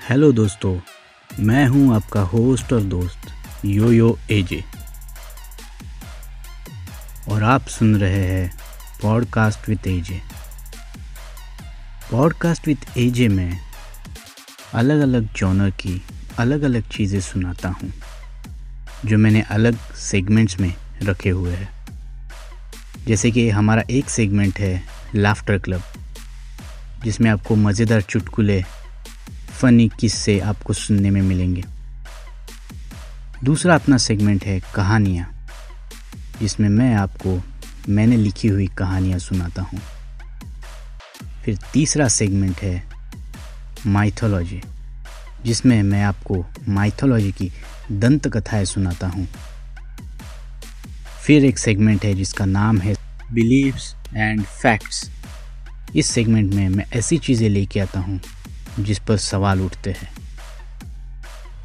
Hello दोस्तों, मैं हूँ आपका होस्ट और दोस्त यो यो एजे। और आप सुन रहे हैं podcast with AJ. Podcast with AJ में अलग अलग जॉनर की अलग अलग चीज़ें सुनाता हूँ, जो मैंने अलग सेगमेंट्स में रखे हुए हैं। जैसे कि हमारा एक सेगमेंट है लाफ्टर क्लब, जिसमें आपको मज़ेदार चुटकुले फ़नी किस्से आपको सुनने में मिलेंगे। दूसरा अपना सेगमेंट है कहानियाँ, जिसमें मैं आपको, मैंने लिखी हुई कहानियाँ सुनाता हूँ। फिर तीसरा सेगमेंट है माइथोलॉजी जिसमें मैं आपको माइथोलॉजी की दंत कथाएँ सुनाता हूँ। फिर एक सेगमेंट है जिसका नाम है बिलीव्स एंड फैक्ट्स इस सेगमेंट में मैं ऐसी चीज़ें लेके आता हूँ जिस पर सवाल उठते हैं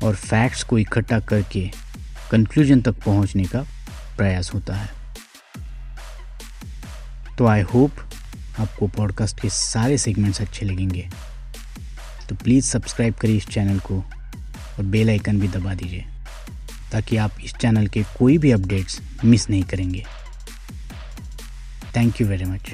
और फैक्ट्स को इकट्ठा करके कंक्लूजन तक पहुँचने का प्रयास होता है। तो आई होप आपको पॉडकास्ट के सारे सेगमेंट्स अच्छे लगेंगे। तो प्लीज़ सब्सक्राइब करिए इस चैनल को और बेल आइकन भी दबा दीजिए, ताकि आप इस चैनल के कोई भी अपडेट्स मिस नहीं करेंगे। Thank you very much